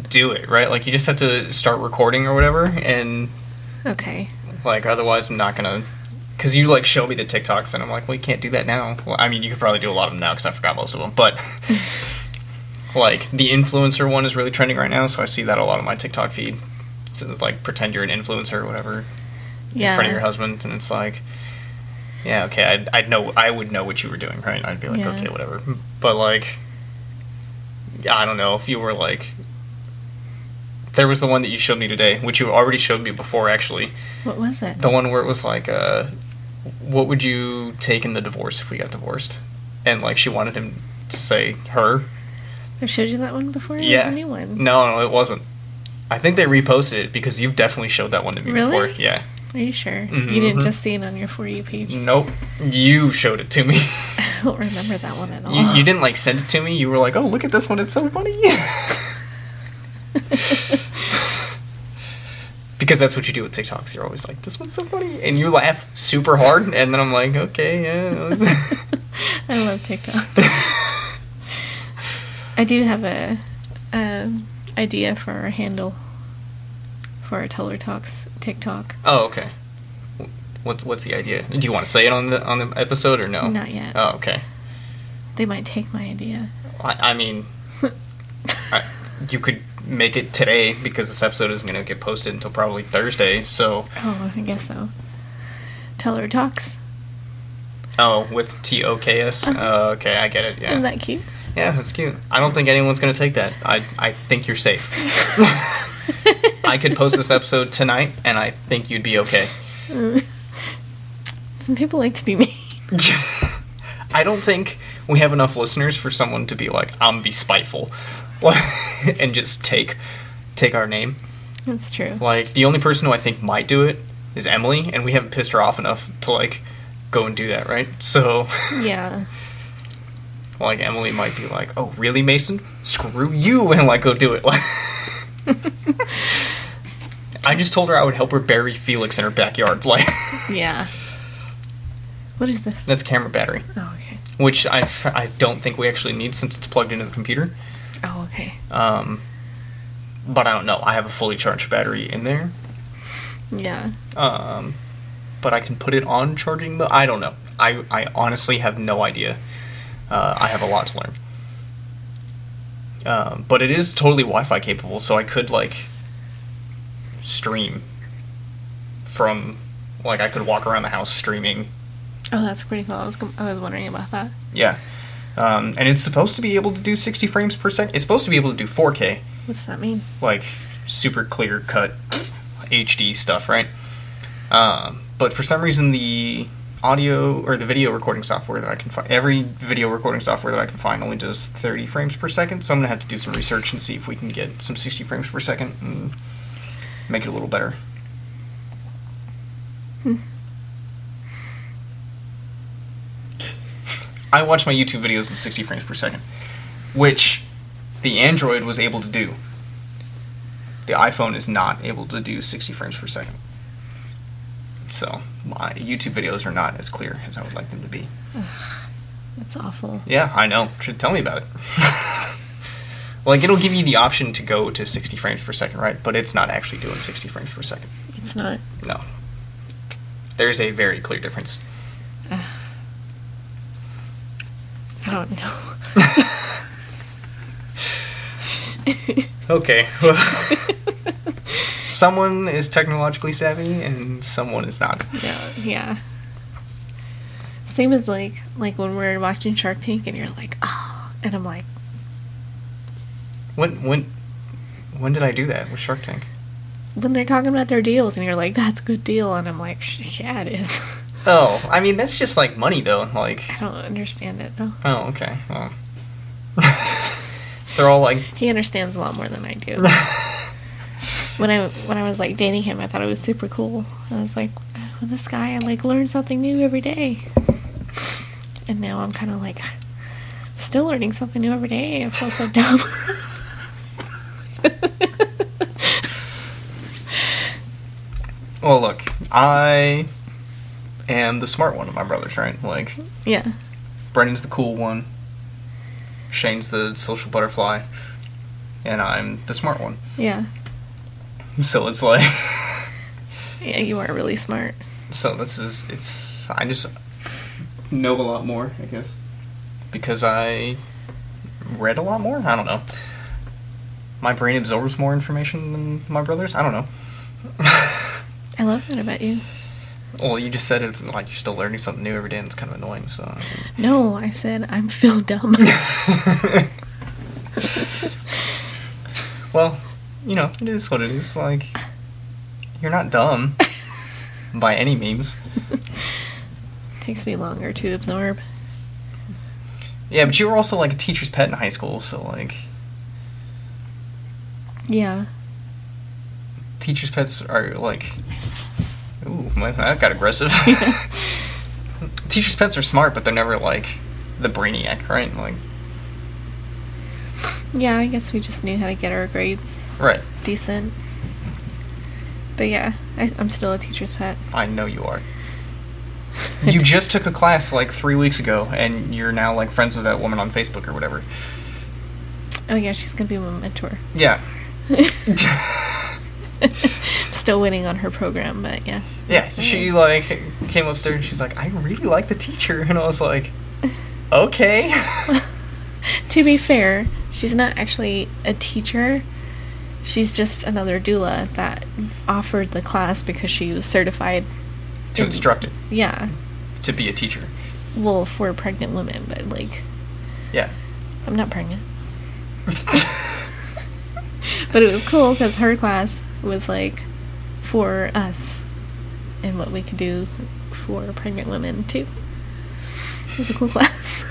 do it, right? Like you just have to start recording or whatever and Okay. like otherwise I'm not going to cuz you like show me the TikToks and I'm like, "Well, you can't do that now." Well, I mean, you could probably do a lot of them now cuz I forgot most of them, but *laughs* like the influencer one is really trending right now, so I see that a lot on my TikTok feed. So it's like pretend you're an influencer or whatever Yeah. in front of your husband and it's like yeah, okay, I'd, I'd know I would know what you were doing, right? I'd be like, Yeah. okay, whatever. But like yeah, I don't know if you were like there was the one that you showed me today, which you already showed me before actually. What was it? The one where it was like uh what would you take in the divorce if we got divorced? And like she wanted him to say her. I've showed you that one before. It yeah. was a new one. No, no, it wasn't. I think they reposted it because you've definitely showed that one to me Really? before. Yeah. Are you sure? You didn't Mhm. just see it on your for you page. Nope. You showed it to me. *laughs* I don't remember that one at all. You, you didn't like send it to me. You were like, "Oh, look at this one! It's so funny." *laughs* because that's what you do with TikToks. You're always like, "This one's so funny," and you laugh super hard, and then I'm like, "Okay, yeah." *laughs* I love TikTok. I do have a um, idea for a handle for our Teller Talks TikTok. oh, okay. What what's the idea? Do you want to say it on the on the episode or no? Not yet. Oh, okay. They might take my idea. I, I mean, I, you could make it today because this episode isn't going to get posted until probably Thursday. So, Oh, I guess so. Teller Talks. oh, with T O K S. Uh-huh. Oh, okay, I get it. Yeah. Isn't that cute? Yeah, that's cute. I don't think anyone's gonna take that. I I think you're safe. *laughs* *laughs* I could post this episode tonight, and I think you'd be okay. *laughs* Some people like to be mean. *laughs* I don't think we have enough listeners for someone to be like, "I'm be spiteful," *laughs* and just take take our name. That's true. Like the only person who I think might do it is Emily, and we haven't pissed her off enough to like go and do that, right? So. Yeah. like Emily might be like, "Oh, really, Mason? Screw you!" and like go do it. Like, I just told her I would help her bury Felix in her backyard. *laughs* Like, Yeah. What is this? that's camera battery, Oh, okay. which I I don't think we actually need since it's plugged into the computer. Oh, okay. Um, but I don't know. I have a fully charged battery in there. Yeah. Um, but I can put it on charging mode. I don't know. I I honestly have no idea. Uh, I have a lot to learn. Um, but it is totally Wi-Fi capable, so I could like stream from like I could walk around the house streaming. Oh, that's pretty cool. I was, I was wondering about that. Yeah. Um, and it's supposed to be able to do 60 frames per second. It's supposed to be able to do 4K, What's that mean? like super clear cut HD stuff, right? Um, but for some reason, the audio or the video recording software that I can find, every video recording software that I can find only does 30 frames per second. So I'm gonna have to do some research and see if we can get some 60 frames per second and make it a little better. Hmm. I watch my YouTube videos in 60 frames per second, which the Android was able to do. The iPhone is not able to do 60 frames per second. So my YouTube videos are not as clear as I would like them to be. That's awful. Yeah, I know. Should tell me about it. *laughs* like it'll give you the option to go to 60 frames per second, right? But it's not actually doing 60 frames per second. It's not. No. There's a very clear difference. *sighs* I don't know. *laughs* Okay. *laughs* someone is technologically savvy and someone is not. yeah, yeah. Same as like like when we're watching Shark Tank and you're like, oh, and I'm like, When when when did I do that with Shark Tank? when they're talking about their deals and you're like, that's a good deal, and I'm like, yeah, it is. *laughs* Oh, I mean that's just like money though. Like, I don't understand it though. oh, okay. Well. *laughs* They're all like He understands a lot more than I do. *laughs* when I when I was like dating him, I thought it was super cool. I was like, with this guy. I like learn something new every day. And now I'm kind of like, still learning something new every day. I feel so dumb. *laughs* Well, look, I am the smart one of my brothers, right? Like, yeah. Brendan's the cool one, Shane's the social butterfly, and I'm the smart one. Yeah. So it's like, *laughs* Yeah, you are really smart. so this is, it's, I just know a lot more, I guess. Because I read a lot more? I don't know. My brain absorbs more information than my brother's? I don't know. *laughs* I love that about you. well, you just said it's like you're still learning something new every day, and it's kind of annoying, so. No, I said I'm Phil Dumb. *laughs* well, you know, it is what it is. Like, you're not dumb *laughs* by any means. Takes me longer to absorb. Yeah, but you were also like a teacher's pet in high school, so like, Yeah. teacher's pets are like. Ooh, my, that got aggressive. *laughs* *laughs* teacher's pets are smart, but they're never like the brainiac, right? Like, Yeah, I guess we just knew how to get our grades right. decent. But yeah, I, I'm still a teacher's pet. I know you are. *laughs* You just took a class like three weeks ago, and you're now like friends with that woman on Facebook or whatever. Oh yeah, she's gonna be my mentor. Yeah. *laughs* Still waiting on her program, but yeah. Yeah, she like came upstairs and she's like, I really like the teacher, and I was like, okay. *laughs* To be fair, she's not actually a teacher. She's just another doula that offered the class because she was certified. to in- instruct it Yeah. to be a teacher. Well, for pregnant women, but like, Yeah. I'm not pregnant. *laughs* But it was cool because her class was like for us and what we could do for pregnant women too. It was a cool *laughs* class.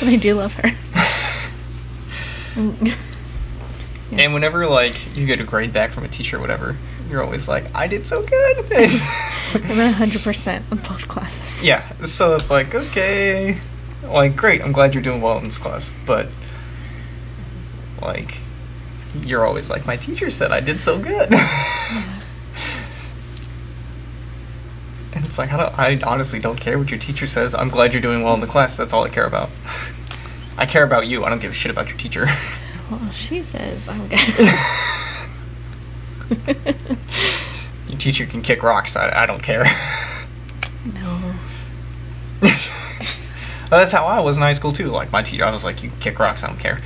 and I do love her. Yeah. *laughs* and whenever like you get a grade back from a teacher or whatever, you're always like, I did so good. *laughs* I'm at 100% on both classes. yeah. So it's like, okay, like great. I'm glad you're doing well in this class, but like, you're always like, my teacher said I did so good. *laughs* And it's like I, don't, I honestly don't care what your teacher says. I'm glad you're doing well in the class. That's all I care about. *laughs* I care about you. I don't give a shit about your teacher. *laughs* Well, she says I'm good. your teacher can kick rocks. I, I don't care. no. well, that's how I was in high school too. Like my teacher, I was like, "You kick rocks. I don't care."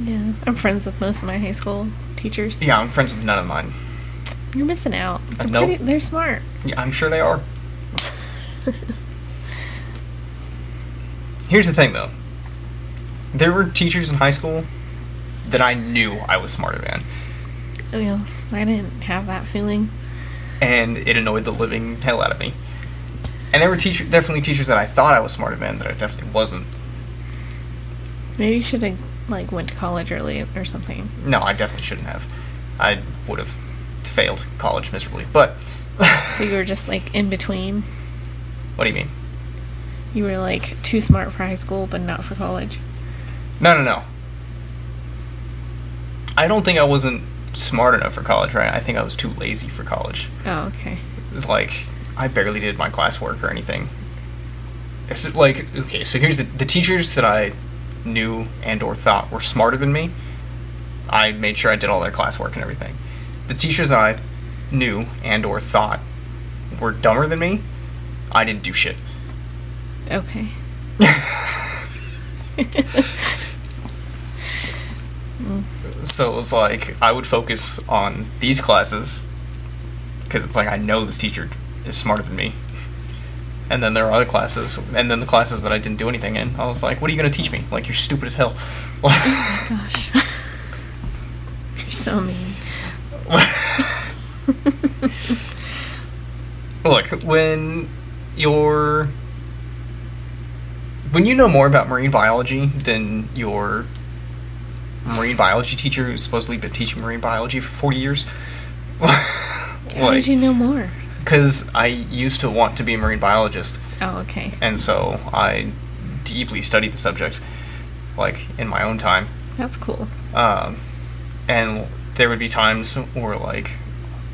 Yeah. I'm friends with most of my high school teachers. Yeah, I'm friends with none of mine. You're missing out. They're, nope. pretty, they're smart. Yeah, I'm sure they are. *laughs* Here's the thing, though. There were teachers in high school that I knew I was smarter than, Oh, yeah. I didn't have that feeling. and it annoyed the living hell out of me. And there were teacher, definitely teachers that I thought I was smarter than that I definitely wasn't. Maybe you should have like went to college early or something. No, I definitely shouldn't have. I would have failed college miserably. But *laughs* So you were just like in between. what do you mean? You were like too smart for high school, but not for college. No, no, no. I don't think I wasn't smart enough for college, right? I think I was too lazy for college. Oh, okay. It was like I barely did my classwork or anything. It's like okay, so here's the the teachers that I knew and or thought were smarter than me. I made sure I did all their classwork and everything. The teachers that I knew and or thought were dumber than me, I didn't do shit. Okay. *laughs* So it was like I would focus on these classes because it's like I know this teacher is smarter than me. And then there are other classes, and then the classes that I didn't do anything in, I was like, "What are you gonna teach me? Like you're stupid as hell." Oh my gosh. *laughs* You're so mean. *laughs* Look, when you're when you know more about marine biology than your marine biology teacher who's supposedly been teaching marine biology for 40 years, *laughs* How did you know more? Because I used to want to be a marine biologist, Oh, okay. and so I deeply studied the subject, like in my own time. That's cool. Um, and there would be times where like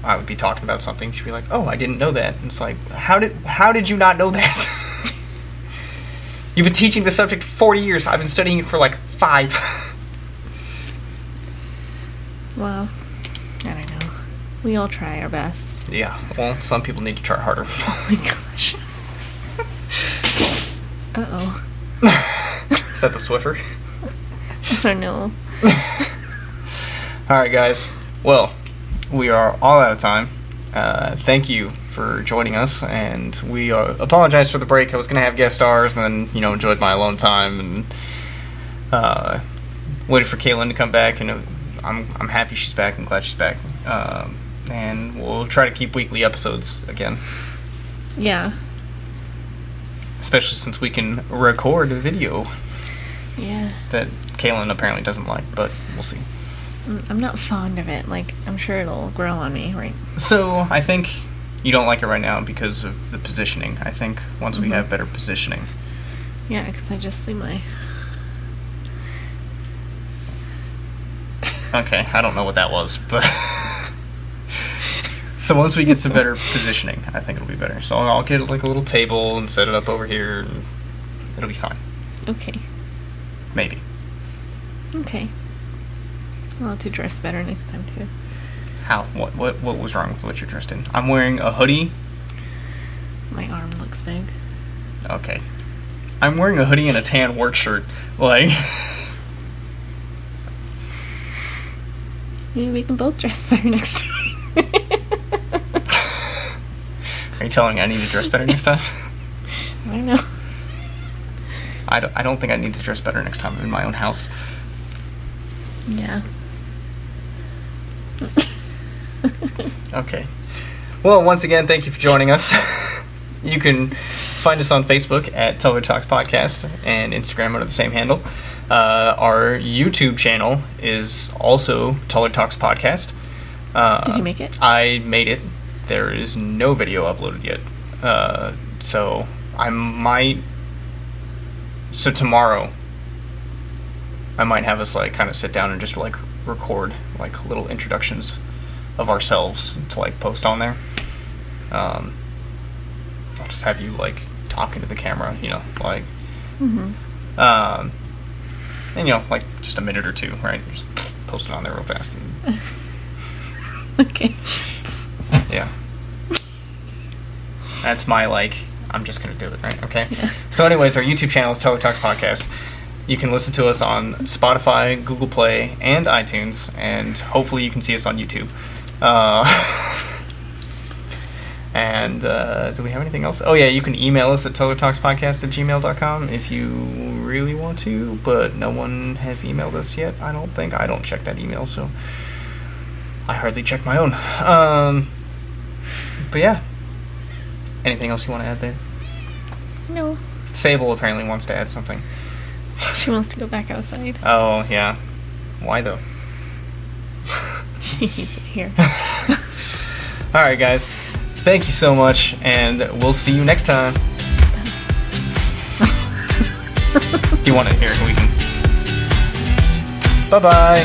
I would be talking about something, she'd be like, "Oh, I didn't know that." And it's like, "How did how did you not know that?" *laughs* You've been teaching the subject 40 years. I've been studying it for like 5. *laughs* Well, I don't know. We all try our best. Yeah, well, some people need to try harder. *laughs* Oh my gosh. *laughs* Uh oh. *laughs* Is that the Swiffer? I don't know. All right, guys. Well, we are all out of time. Uh, thank you for joining us, and we uh, apologize for the break. I was going to have guest stars, and then you know enjoyed my alone time and uh, waited for Cailyn to come back. And I'm I'm happy she's back. I'm glad she's back. Um, and we'll try to keep weekly episodes again, Yeah. especially since we can record a video Yeah. that Cailyn apparently doesn't like, but we'll see. I'm not fond of it. Like, I'm sure it'll grow on me, right? So I think you don't like it right now because of the positioning. I think once we Mhm. have better positioning, Yeah, because I just see my. okay, I don't know what that was, but *laughs* so once we get some better positioning, I think it'll be better. So I'll get like a little table and set it up over here, and it'll be fine. Okay. Maybe. Okay. I'll have to dress better next time, too. How? What? What? What was wrong with what you're dressed in? I'm wearing a hoodie. My arm looks big. Okay. I'm wearing a hoodie and a tan work shirt. Like. *laughs* Maybe we can both dress better next time. *laughs* You telling me I need to dress better next time? *laughs* I don't know. I don't, I don't think I need to dress better next time I'm in my own house. Yeah. Okay. Well, once again, thank you for joining us. *laughs* you can find us on Facebook at Teller Talks Podcast and Instagram under the same handle. Uh, our YouTube channel is also Teller Talks Podcast. Uh, Did you make it? I made it. There is no video uploaded yet. Uh, so I might. So tomorrow, I might have us like kind of sit down and just like record like little introductions of ourselves to like post on there. Um, I'll just have you like talking to the camera, you know, like, Mm-hmm. um, and you know, like just a minute or two, right? Just post it on there real fast. And, *laughs* Okay. Yeah, that's my like. I'm just gonna do it, right? Okay. Yeah. *laughs* So, anyways, our YouTube channel is Teller Talks Podcast. You can listen to us on Spotify, Google Play, and iTunes, and hopefully you can see us on YouTube. Uh, *laughs* and uh, do we have anything else? Oh, yeah, you can email us at tellertalkspodcast at gmail.com if you really want to, but no one has emailed us yet, I don't think. I don't check that email, so I hardly check my own. Um, but yeah. Anything else you want to add there? No. Sable apparently wants to add something. *laughs* She wants to go back outside. Oh, yeah. Why though? *laughs* She hates it here. *laughs* All right, guys. Thank you so much, and we'll see you next time. Do you want to hear? We can. Bye bye.